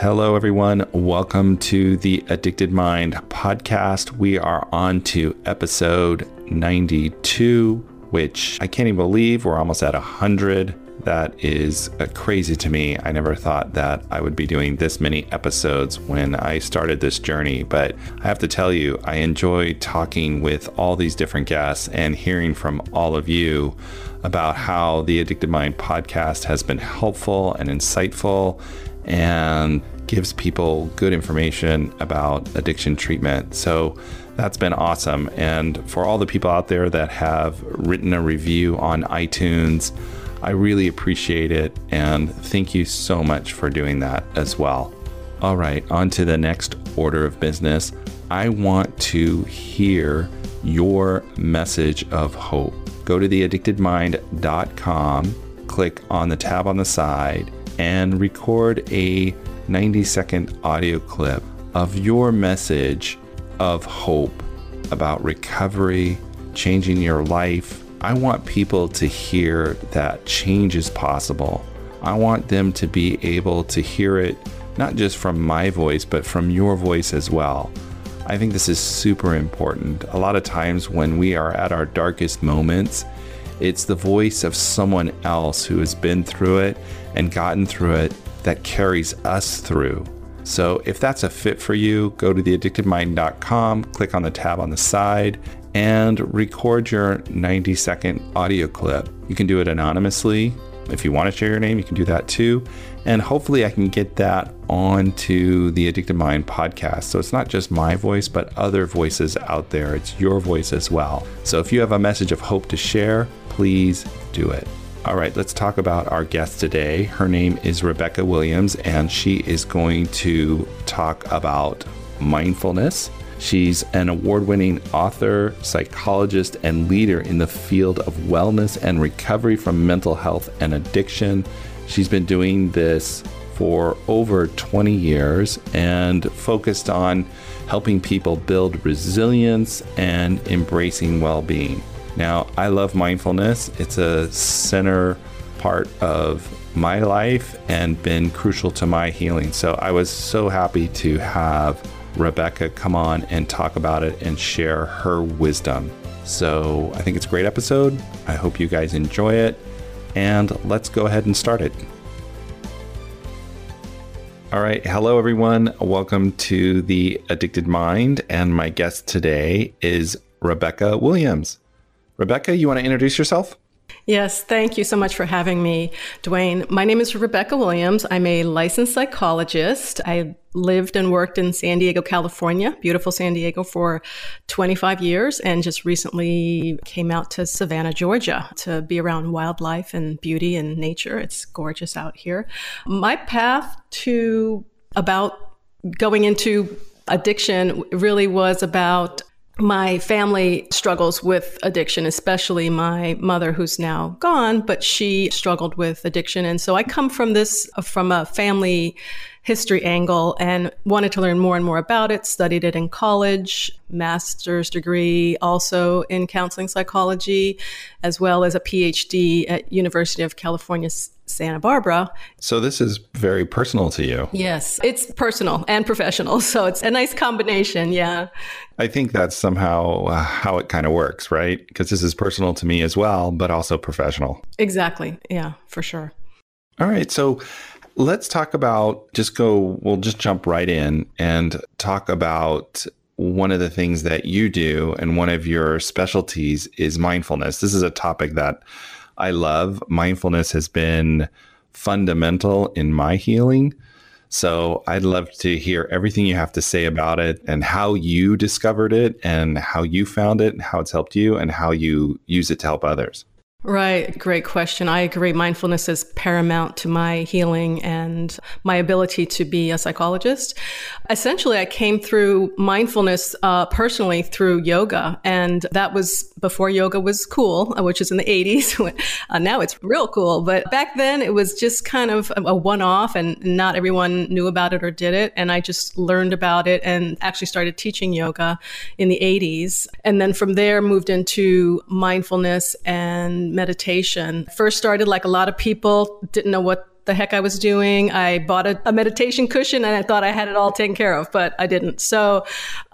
Hello, everyone. Welcome to the Addicted Mind podcast. We are on to episode 92, which I can't even believe we're almost at 100. That is uh, crazy to me. I never thought that I would be doing this many episodes when I started this journey. But I have to tell you, I enjoy talking with all these different guests and hearing from all of you about how the Addicted Mind podcast has been helpful and insightful and gives people good information about addiction treatment. So that's been awesome. And for all the people out there that have written a review on iTunes, I really appreciate it. And thank you so much for doing that as well. All right, on to the next order of business. I want to hear your message of hope. Go to theaddictedmind.com, click on the tab on the side, and record a 90 second audio clip of your message of hope about recovery, changing your life. I want people to hear that change is possible. I want them to be able to hear it not just from my voice, but from your voice as well. I think this is super important. A lot of times when we are at our darkest moments, it's the voice of someone else who has been through it and gotten through it that carries us through. So if that's a fit for you, go to theaddictedmind.com, click on the tab on the side, and record your 90 second audio clip. You can do it anonymously. If you want to share your name, you can do that too. And hopefully, I can get that onto the Addicted Mind podcast. So it's not just my voice, but other voices out there. It's your voice as well. So if you have a message of hope to share, please do it. All right, let's talk about our guest today. Her name is Rebecca Williams, and she is going to talk about mindfulness. She's an award winning author, psychologist, and leader in the field of wellness and recovery from mental health and addiction. She's been doing this for over 20 years and focused on helping people build resilience and embracing well being. Now, I love mindfulness, it's a center part of my life and been crucial to my healing. So I was so happy to have Rebecca come on and talk about it and share her wisdom. So I think it's a great episode. I hope you guys enjoy it. And let's go ahead and start it. All right. Hello, everyone. Welcome to the Addicted Mind. And my guest today is Rebecca Williams. Rebecca, you want to introduce yourself? Yes, thank you so much for having me, Duane. My name is Rebecca Williams. I'm a licensed psychologist. I lived and worked in San Diego, California, beautiful San Diego, for 25 years, and just recently came out to Savannah, Georgia to be around wildlife and beauty and nature. It's gorgeous out here. My path to about going into addiction really was about my family struggles with addiction, especially my mother, who's now gone, but she struggled with addiction. And so I come from this, from a family history angle and wanted to learn more and more about it, studied it in college, master's degree also in counseling psychology, as well as a PhD at University of California Santa Barbara. So this is very personal to you. Yes, it's personal and professional. So it's a nice combination. Yeah. I think that's somehow uh, how it kind of works, right? Because this is personal to me as well, but also professional. Exactly. Yeah, for sure. All right. So let's talk about just go, we'll just jump right in and talk about one of the things that you do and one of your specialties is mindfulness. This is a topic that I love. Mindfulness has been fundamental in my healing. So I'd love to hear everything you have to say about it and how you discovered it and how you found it and how it's helped you and how you use it to help others. Right. Great question. I agree. Mindfulness is paramount to my healing and my ability to be a psychologist. Essentially, I came through mindfulness uh, personally through yoga. And that was before yoga was cool, uh, which is in the 80s. uh, now it's real cool. But back then, it was just kind of a one off and not everyone knew about it or did it. And I just learned about it and actually started teaching yoga in the 80s. And then from there, moved into mindfulness and meditation. First started like a lot of people, didn't know what the heck I was doing. I bought a, a meditation cushion and I thought I had it all taken care of, but I didn't. So,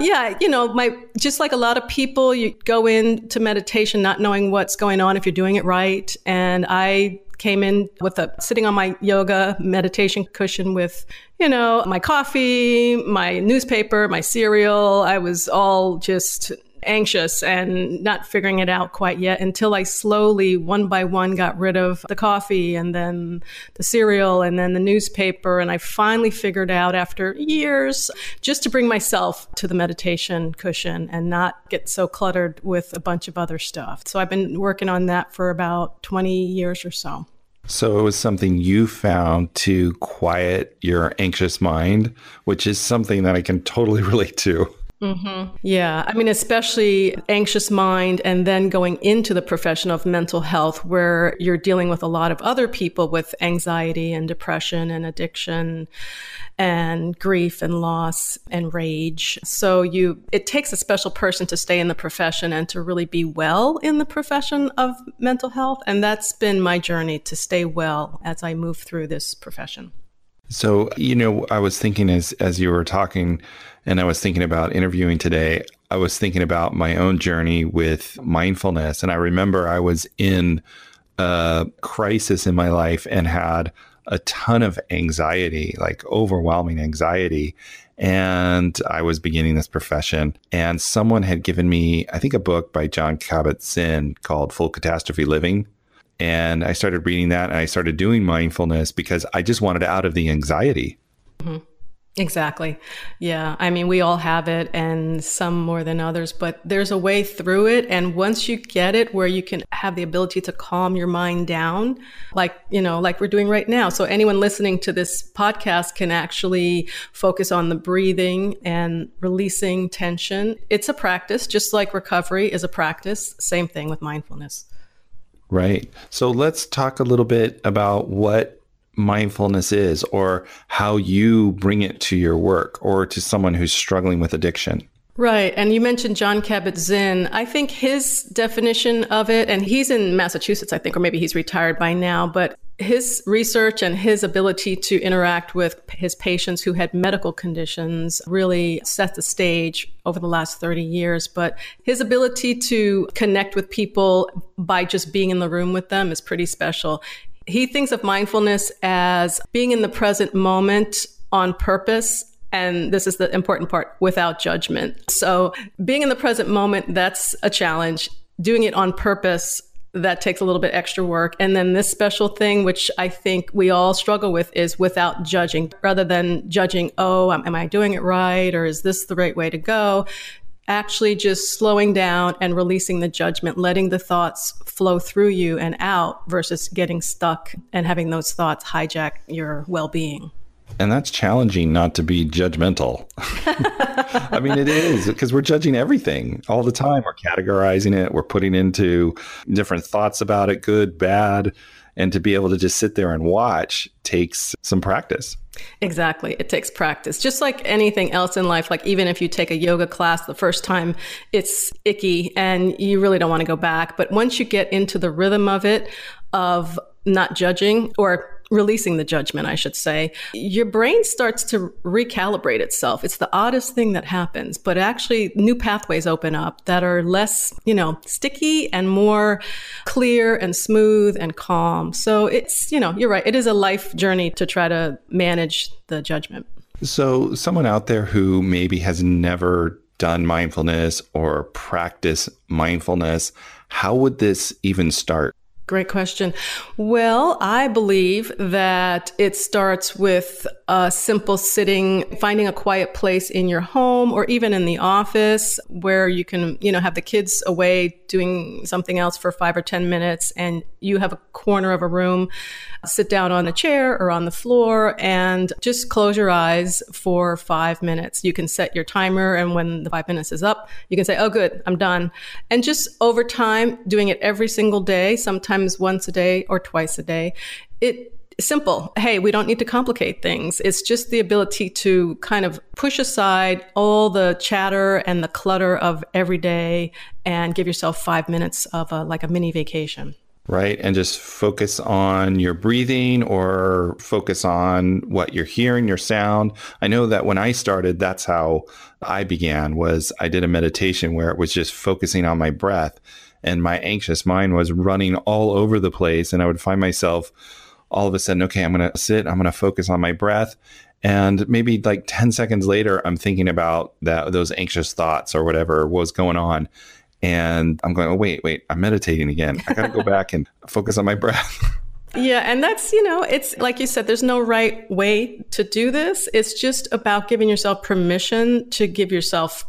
yeah, you know, my just like a lot of people, you go into meditation not knowing what's going on if you're doing it right. And I came in with a sitting on my yoga meditation cushion with you know my coffee my newspaper my cereal i was all just anxious and not figuring it out quite yet until I slowly, one by one, got rid of the coffee and then the cereal and then the newspaper. And I finally figured out after years just to bring myself to the meditation cushion and not get so cluttered with a bunch of other stuff. So I've been working on that for about 20 years or so. So it was something you found to quiet your anxious mind, which is something that I can totally relate to. Mm-hmm. Yeah. I mean, especially anxious mind and then going into the profession of mental health where you're dealing with a lot of other people with anxiety and depression and addiction and grief and loss and rage. So you, it takes a special person to stay in the profession and to really be well in the profession of mental health. And that's been my journey to stay well as I move through this profession. So, you know, I was thinking as as you were talking and I was thinking about interviewing today, I was thinking about my own journey with mindfulness and I remember I was in a crisis in my life and had a ton of anxiety, like overwhelming anxiety. And I was beginning this profession, and someone had given me, I think, a book by Jon Kabat-Zinn called Full Catastrophe Living and I started reading that and I started doing mindfulness because I just wanted out of the anxiety. Mm-hmm. Exactly. Yeah. I mean, we all have it and some more than others, but there's a way through it. And once you get it where you can have the ability to calm your mind down, like, you know, like we're doing right now. So anyone listening to this podcast can actually focus on the breathing and releasing tension. It's a practice, just like recovery is a practice. Same thing with mindfulness. Right. So let's talk a little bit about what mindfulness is or how you bring it to your work or to someone who's struggling with addiction. Right. And you mentioned Jon Kabat Zinn. I think his definition of it, and he's in Massachusetts, I think, or maybe he's retired by now, but his research and his ability to interact with his patients who had medical conditions really set the stage over the last 30 years. But his ability to connect with people by just being in the room with them is pretty special. He thinks of mindfulness as being in the present moment on purpose and this is the important part without judgment. So, being in the present moment, that's a challenge. Doing it on purpose, that takes a little bit extra work. And then this special thing, which I think we all struggle with, is without judging, rather than judging, oh, am, I doing it right? Or is this the right way to go? Actually, just slowing down and releasing the judgment, letting the thoughts flow through you and out versus getting stuck and having those thoughts hijack your well being. And that's challenging not to be judgmental. I mean, it is because we're judging everything all the time. We're categorizing it, we're putting into different thoughts about it, good, bad. And to be able to just sit there and watch takes some practice. Exactly. It takes practice. Just like anything else in life, like even if you take a yoga class the first time, it's icky and you really don't want to go back. But once you get into the rhythm of it, of not judging or releasing the judgment, I should say, your brain starts to recalibrate itself. It's the oddest thing that happens, but actually new pathways open up that are less, you know, sticky and more clear and smooth and calm. So it's, you know, you're right. It is a life journey to try to manage the judgment. So someone out there who maybe has never done mindfulness or practice mindfulness, how would this even start? Great question. Well, I believe that it starts with a simple sitting, finding a quiet place in your home or even in the office where you can, you know, have the kids away doing something else for five or 10 minutes and you have a corner of a room, sit down on a chair or on the floor and just close your eyes for five minutes. You can set your timer and when the five minutes is up, you can say, oh, good, I'm done. And just over time, doing it every single day, sometimes once a day or twice a day, it simple. Hey, we don't need to complicate things. It's just the ability to kind of push aside all the chatter and the clutter of every day and give yourself five minutes of a, like a mini vacation. right? And just focus on your breathing or focus on what you're hearing, your sound. I know that when I started, that's how I began was I did a meditation where it was just focusing on my breath and my anxious mind was running all over the place and I would find myself all of a sudden, okay, I'm going to sit, I'm going to focus on my breath. And maybe like 10 seconds later, I'm thinking about that, those anxious thoughts or whatever was going on. And I'm going, oh, wait, wait, I'm meditating again. I got to go back and focus on my breath. Yeah, and that's, you know, it's like you said, there's no right way to do this. It's just about giving yourself permission to give yourself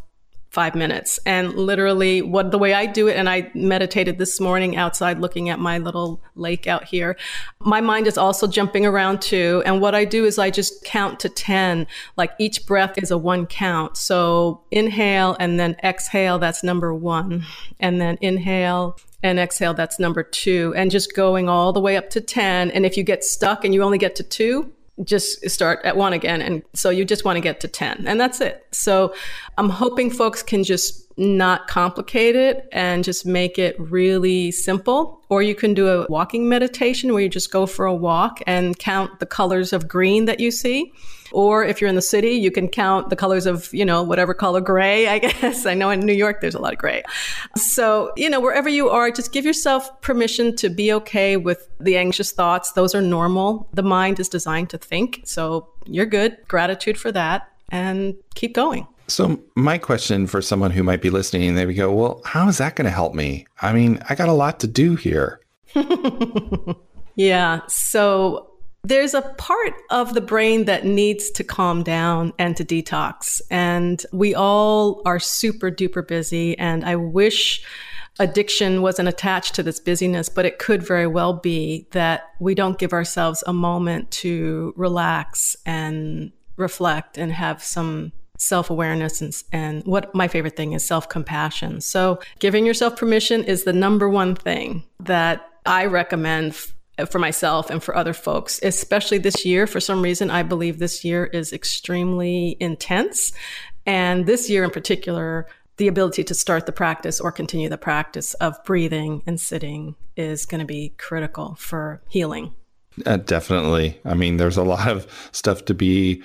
five minutes. And literally, what the way I do it, and I meditated this morning outside looking at my little lake out here. My mind is also jumping around too. And what I do is I just count to 10. Like each breath is a one count. So inhale and then exhale, that's number one. And then inhale and exhale, that's number two. And just going all the way up to 10. And if you get stuck and you only get to two, just start at one again. And so you just want to get to 10 and that's it. So I'm hoping folks can just not complicate it and just make it really simple. Or you can do a walking meditation where you just go for a walk and count the colors of green that you see. Or if you're in the city, you can count the colors of, you know, whatever color gray, I guess. I know in New York, there's a lot of gray. So, you know, wherever you are, just give yourself permission to be okay with the anxious thoughts. Those are normal. The mind is designed to think. So you're good. Gratitude for that and keep going. So, my question for someone who might be listening, they would go, Well, how is that going to help me? I mean, I got a lot to do here. yeah. So, there's a part of the brain that needs to calm down and to detox. And we all are super duper busy. And I wish addiction wasn't attached to this busyness, but it could very well be that we don't give ourselves a moment to relax and reflect and have some self awareness and, and what my favorite thing is self compassion. So, giving yourself permission is the number one thing that I recommend for myself and for other folks, especially this year. For some reason, I believe this year is extremely intense. And this year in particular, the ability to start the practice or continue the practice of breathing and sitting is going to be critical for healing. Uh, definitely. I mean, there's a lot of stuff to be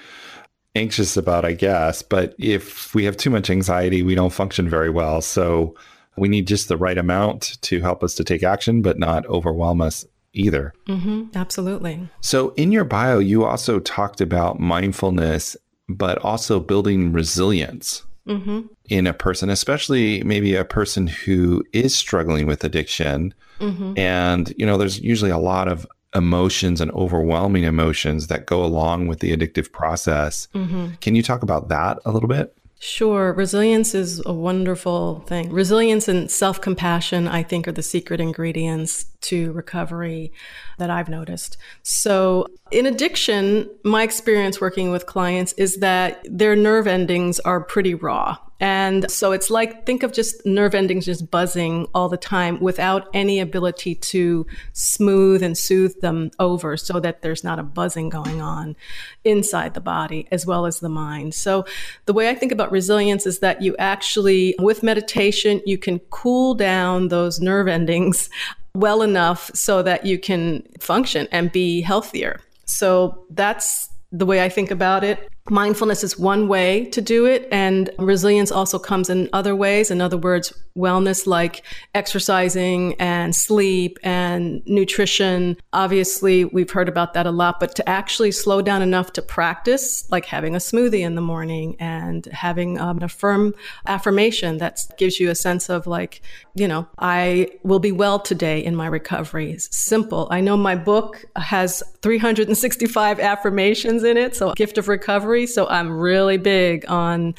anxious about, I guess. But if we have too much anxiety, we don't function very well. So we need just the right amount to help us to take action, but not overwhelm us either. Mm-hmm, absolutely. So, in your bio, you also talked about mindfulness, but also building resilience mm-hmm. in a person, especially maybe a person who is struggling with addiction. Mm-hmm. And, you know, there's usually a lot of emotions and overwhelming emotions that go along with the addictive process. Mm-hmm. Can you talk about that a little bit? Sure. Resilience is a wonderful thing. Resilience and self compassion, I think, are the secret ingredients to recovery that I've noticed. So, in addiction, my experience working with clients is that their nerve endings are pretty raw. And so it's like, think of just nerve endings just buzzing all the time without any ability to smooth and soothe them over so that there's not a buzzing going on inside the body as well as the mind. So the way I think about resilience is that you actually, with meditation, you can cool down those nerve endings well enough so that you can function and be healthier. So that's the way I think about it. Mindfulness is one way to do it, and resilience also comes in other ways. In other words, wellness like exercising and sleep and nutrition. Obviously, we've heard about that a lot, but to actually slow down enough to practice, like having a smoothie in the morning and having um, a firm affirmation that gives you a sense of, like, you know, I will be well today in my recovery. It's simple. I know my book has 365 affirmations in it, so Gift of Recovery recovery. So I'm really big on,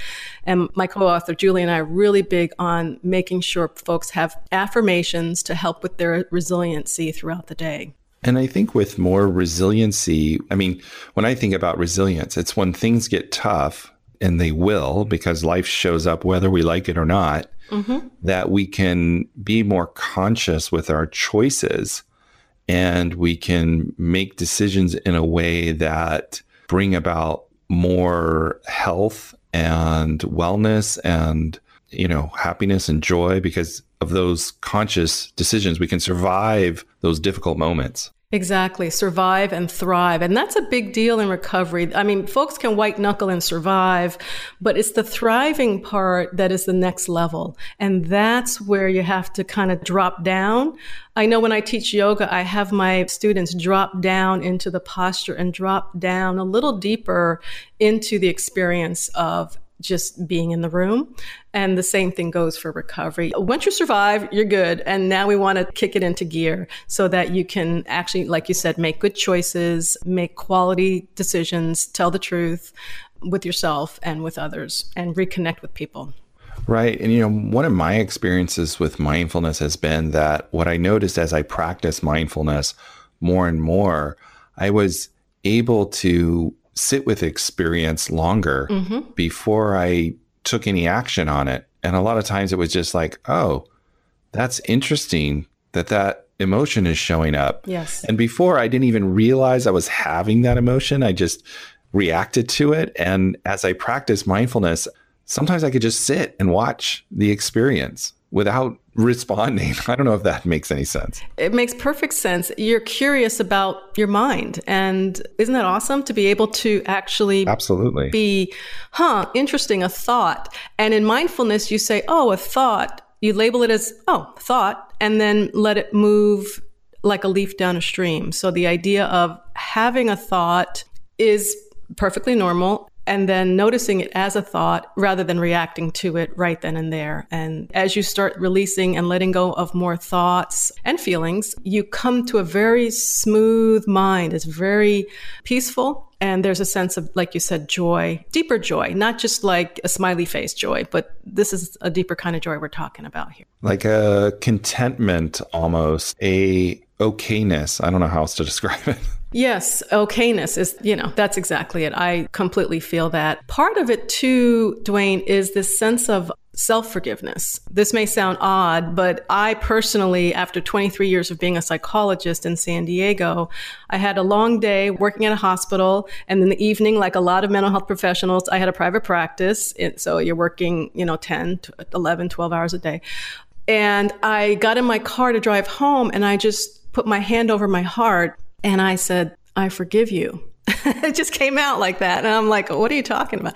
and my co-author Julie and I are really big on making sure folks have affirmations to help with their resiliency throughout the day. And I think with more resiliency, I mean, when I think about resilience, it's when things get tough, and they will because life shows up whether we like it or not, mm-hmm. that we can be more conscious with our choices and we can make decisions in a way that bring about more health and wellness and you know, happiness and joy because of those conscious decisions. We can survive those difficult moments. Exactly. Survive and thrive. And that's a big deal in recovery. I mean, folks can white knuckle and survive, but it's the thriving part that is the next level. And that's where you have to kind of drop down. I know when I teach yoga, I have my students drop down into the posture and drop down a little deeper into the experience of just being in the room. And the same thing goes for recovery. Once you survive, you're good. And now we want to kick it into gear so that you can actually, like you said, make good choices, make quality decisions, tell the truth with yourself and with others, and reconnect with people. Right. And, you know, one of my experiences with mindfulness has been that what I noticed as I practiced mindfulness more and more, I was able to sit with experience longer mm-hmm. before I took any action on it. And a lot of times it was just like, oh, that's interesting that that emotion is showing up. Yes. And before I didn't even realize I was having that emotion, I just reacted to it. And as I practiced mindfulness, sometimes I could just sit and watch the experience without responding. I don't know if that makes any sense. It makes perfect sense. You're curious about your mind. And isn't that awesome to be able to actually Absolutely. be, huh, interesting, a thought. And in mindfulness, you say, oh, a thought. You label it as, oh, thought, and then let it move like a leaf down a stream. So the idea of having a thought is perfectly normal and then noticing it as a thought rather than reacting to it right then and there. And as you start releasing and letting go of more thoughts and feelings, you come to a very smooth mind. It's very peaceful. And there's a sense of, like you said, joy, deeper joy, not just like a smiley face joy, but this is a deeper kind of joy we're talking about here. Like a contentment almost, a okayness. I don't know how else to describe it. Yes, okayness is, you know, that's exactly it. I completely feel that. Part of it too, Duane, is this sense of self forgiveness. This may sound odd, but I personally, after 23 years of being a psychologist in San Diego, I had a long day working at a hospital. And in the evening, like a lot of mental health professionals, I had a private practice. so you're working, you know, 10, 11, 12 hours a day. And I got in my car to drive home and I just put my hand over my heart and I said, I forgive you. it just came out like that. And I'm like, what are you talking about?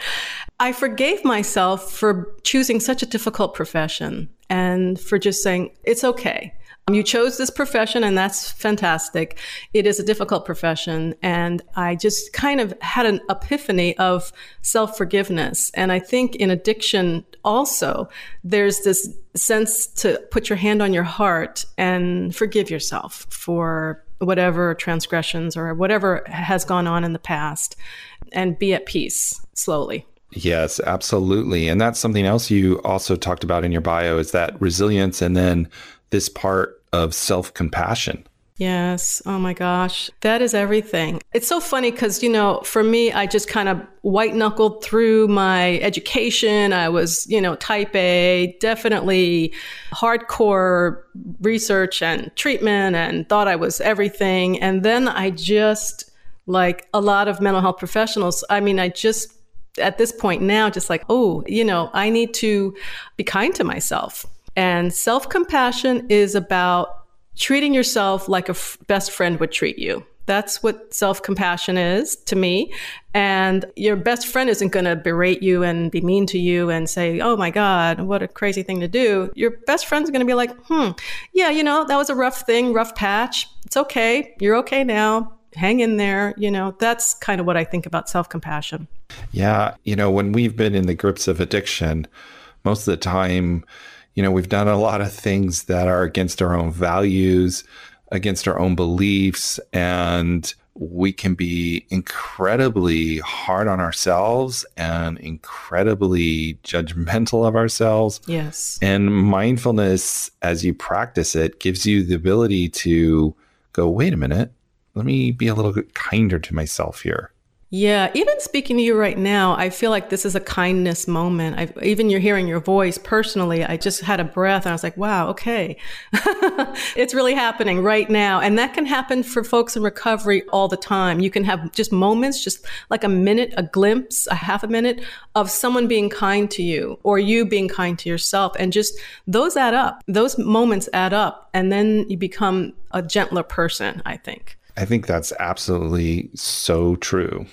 I forgave myself for choosing such a difficult profession and for just saying, it's okay. Um, you chose this profession and that's fantastic. It is a difficult profession. And I just kind of had an epiphany of self forgiveness. And I think in addiction also, there's this sense to put your hand on your heart and forgive yourself for whatever transgressions or whatever has gone on in the past and be at peace slowly. Yes, absolutely. And that's something else you also talked about in your bio is that resilience and then this part of self compassion. Yes. Oh my gosh. That is everything. It's so funny because, you know, for me, I just kind of white knuckled through my education. I was, you know, type A, definitely hardcore research and treatment and thought I was everything. And then I just, like a lot of mental health professionals, I mean, I just, at this point now, just like, oh, you know, I need to be kind to myself. And self compassion is about treating yourself like a f- best friend would treat you. That's what self compassion is to me. And your best friend isn't going to berate you and be mean to you and say, Oh my God, what a crazy thing to do. Your best friend's going to be like, Hmm, yeah, you know, that was a rough thing, rough patch. It's okay. You're okay now. Hang in there. You know, that's kind of what I think about self compassion. Yeah. You know, when we've been in the grips of addiction, most of the time, you know, we've done a lot of things that are against our own values, against our own beliefs, and we can be incredibly hard on ourselves and incredibly judgmental of ourselves. Yes. And mindfulness, as you practice it, gives you the ability to go, wait a minute, let me be a little bit kinder to myself here. Yeah, even speaking to you right now, I feel like this is a kindness moment. I've, even you're hearing your voice personally. I just had a breath and I was like, wow, okay. it's really happening right now. And that can happen for folks in recovery all the time. You can have just moments, just like a minute, a glimpse, a half a minute of someone being kind to you or you being kind to yourself. And just those add up. Those moments add up. And then you become a gentler person, I think. I think that's absolutely so true.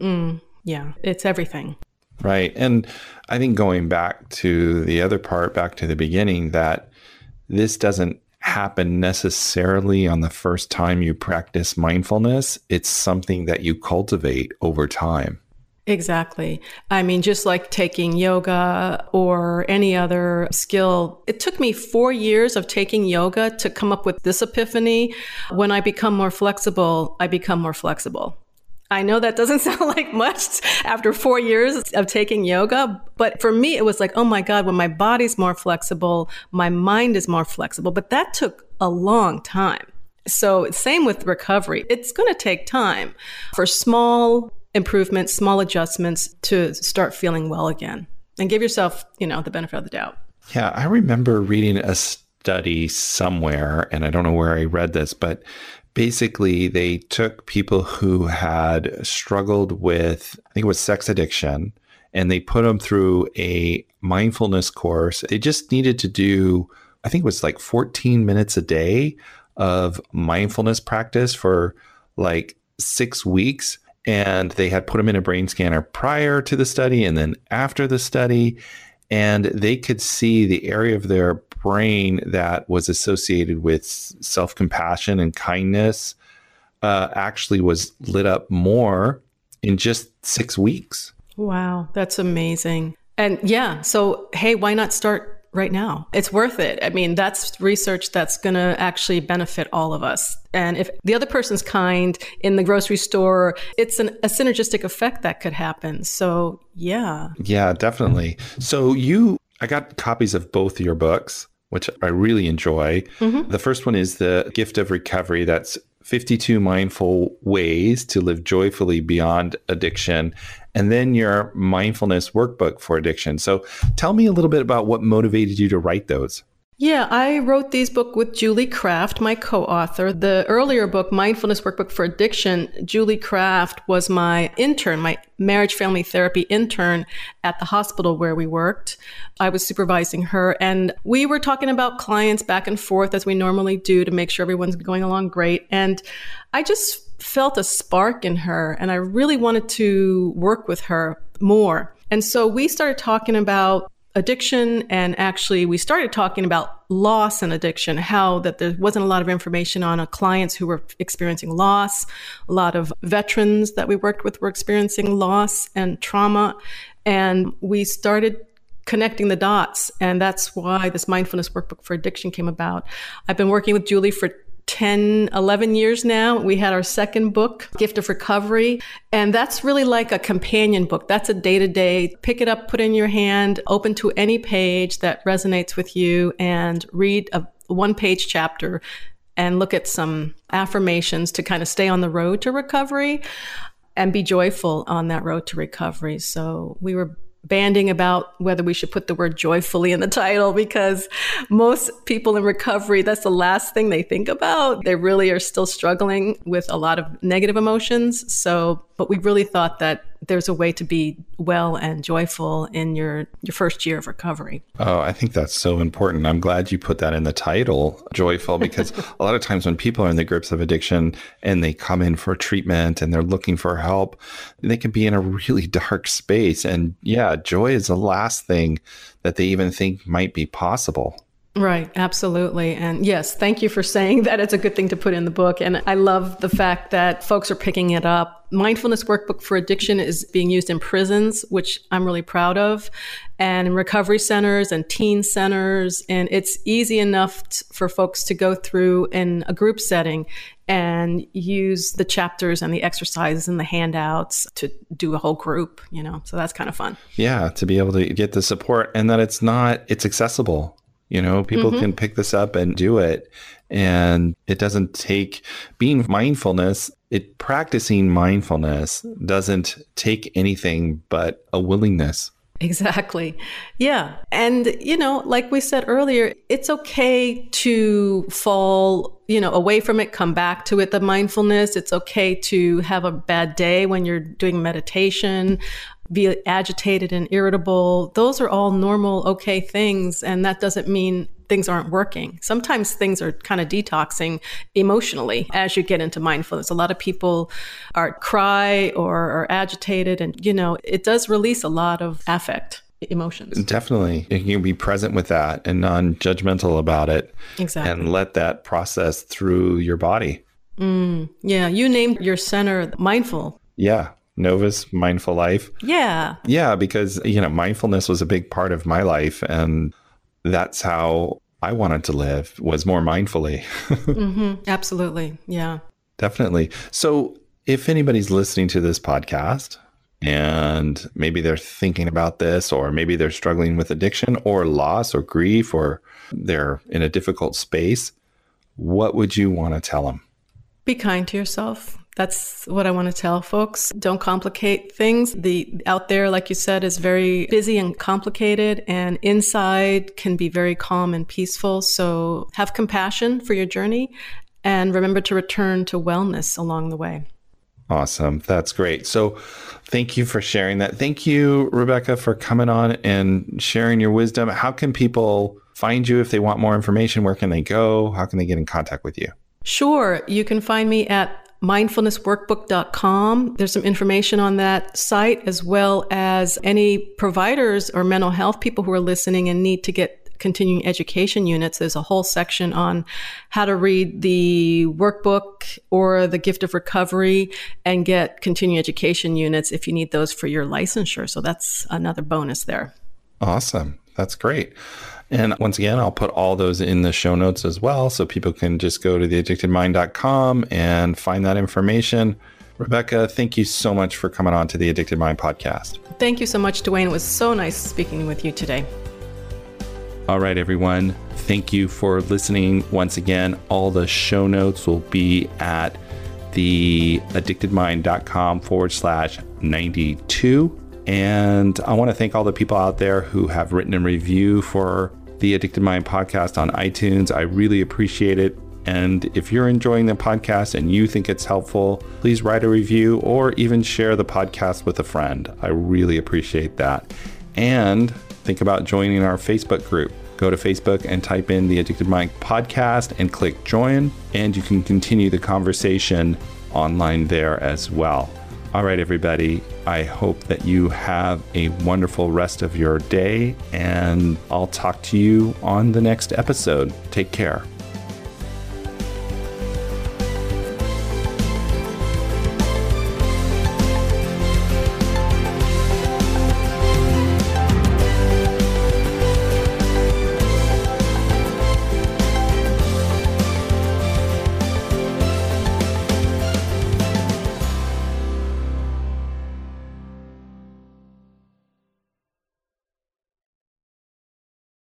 Mm, yeah, it's everything. Right. And I think going back to the other part, back to the beginning, that this doesn't happen necessarily on the first time you practice mindfulness. It's something that you cultivate over time. Exactly. I mean, just like taking yoga or any other skill, it took me four years of taking yoga to come up with this epiphany. When I become more flexible, I become more flexible. I know that doesn't sound like much after four years of taking yoga, but for me, it was like, oh my God, when my body's more flexible, my mind is more flexible. But that took a long time. So, same with recovery. It's going to take time for small improvements, small adjustments to start feeling well again and give yourself, you know, the benefit of the doubt. Yeah, I remember reading a study somewhere, and I don't know where I read this, but basically they took people who had struggled with, I think it was sex addiction, and they put them through a mindfulness course. They just needed to do, I think it was like 14 minutes a day of mindfulness practice for like six weeks and they had put them in a brain scanner prior to the study and then after the study. And they could see the area of their brain that was associated with self-compassion and kindness uh, actually was lit up more in just six weeks. Wow that's amazing. And yeah so hey why not start right now. It's worth it. I mean, that's research that's going to actually benefit all of us. And if the other person's kind in the grocery store, it's an, a synergistic effect that could happen. So, yeah. Yeah, definitely. So, you, I got copies of both your books, which I really enjoy. Mm-hmm. The first one is The Gift of Recovery. That's 52 mindful ways to live joyfully beyond addiction and then your mindfulness workbook for addiction. So tell me a little bit about what motivated you to write those. Yeah, I wrote these book with Julie Kraft, my co-author. The earlier book, Mindfulness Workbook for Addiction, Julie Kraft was my intern, my marriage family therapy intern at the hospital where we worked. I was supervising her and we were talking about clients back and forth as we normally do to make sure everyone's going along great. And I just felt a spark in her and I really wanted to work with her more. And so we started talking about addiction and actually we started talking about loss and addiction how that there wasn't a lot of information on clients who were experiencing loss a lot of veterans that we worked with were experiencing loss and trauma and we started connecting the dots and that's why this mindfulness workbook for addiction came about i've been working with julie for 10, 11 years now. We had our second book, Gift of Recovery. And that's really like a companion book. That's a day to day, pick it up, put in your hand, open to any page that resonates with you, and read a one page chapter and look at some affirmations to kind of stay on the road to recovery and be joyful on that road to recovery. So we were banding about whether we should put the word joyfully in the title because most people in recovery, that's the last thing they think about. They really are still struggling with a lot of negative emotions. So, but we really thought that there's a way to be well and joyful in your your first year of recovery. Oh, I think that's so important. I'm glad you put that in the title, joyful, because a lot of times when people are in the grips of addiction and they come in for treatment and they're looking for help, they can be in a really dark space. And yeah, joy is the last thing that they even think might be possible. Right, absolutely. And yes, thank you for saying that it's a good thing to put in the book. And I love the fact that folks are picking it up. Mindfulness Workbook for Addiction is being used in prisons, which I'm really proud of, and in recovery centers and teen centers. And it's easy enough t- for folks to go through in a group setting and use the chapters and the exercises and the handouts to do a whole group, you know. So that's kind of fun. Yeah, to be able to get the support and that it's not, it's accessible You know, people mm-hmm. can pick this up and do it. And it doesn't take being mindfulness, it practicing mindfulness doesn't take anything but a willingness. Exactly. Yeah. And, you know, like we said earlier, it's okay to fall, you know, away from it, come back to it, the mindfulness. It's okay to have a bad day when you're doing meditation be agitated and irritable. Those are all normal, okay things. And that doesn't mean things aren't working. Sometimes things are kind of detoxing emotionally as you get into mindfulness. A lot of people are cry or are agitated, and you know, it does release a lot of affect emotions. Definitely. You can be present with that and non judgmental about it. Exactly. And let that process through your body. Mm, yeah. You named your center mindful. Yeah. Novus Mindful Life. Yeah. Yeah, because, you know, mindfulness was a big part of my life. And that's how I wanted to live was more mindfully. mm-hmm. Absolutely. Yeah. Definitely. So if anybody's listening to this podcast and maybe they're thinking about this, or maybe they're struggling with addiction or loss or grief, or they're in a difficult space, what would you want to tell them? Be kind to yourself. That's what I want to tell folks. Don't complicate things. The out there, like you said, is very busy and complicated, and inside can be very calm and peaceful. So have compassion for your journey and remember to return to wellness along the way. Awesome. That's great. So thank you for sharing that. Thank you, Rebecca, for coming on and sharing your wisdom. How can people find you if they want more information? Where can they go? How can they get in contact with you? Sure. You can find me at mindfulnessworkbook.com. There's some information on that site, as well as any providers or mental health people who are listening and need to get continuing education units. There's a whole section on how to read the workbook or the gift of recovery and get continuing education units if you need those for your licensure. So that's another bonus there. Awesome. That's great. And once again, I'll put all those in the show notes as well. So people can just go to theaddictedmind.com and find that information. Rebecca, thank you so much for coming on to the Addicted Mind podcast. Thank you so much, Duane. It was so nice speaking with you today. All right, everyone. Thank you for listening. Once again, all the show notes will be at theaddictedmind.com forward slash 92. And I want to thank all the people out there who have written a review for the Addicted Mind podcast on iTunes. I really appreciate it. And if you're enjoying the podcast and you think it's helpful, please write a review or even share the podcast with a friend. I really appreciate that. And think about joining our Facebook group. Go to Facebook and type in the Addicted Mind podcast and click join, and you can continue the conversation online there as well. All right, everybody. I hope that you have a wonderful rest of your day, and I'll talk to you on the next episode. Take care.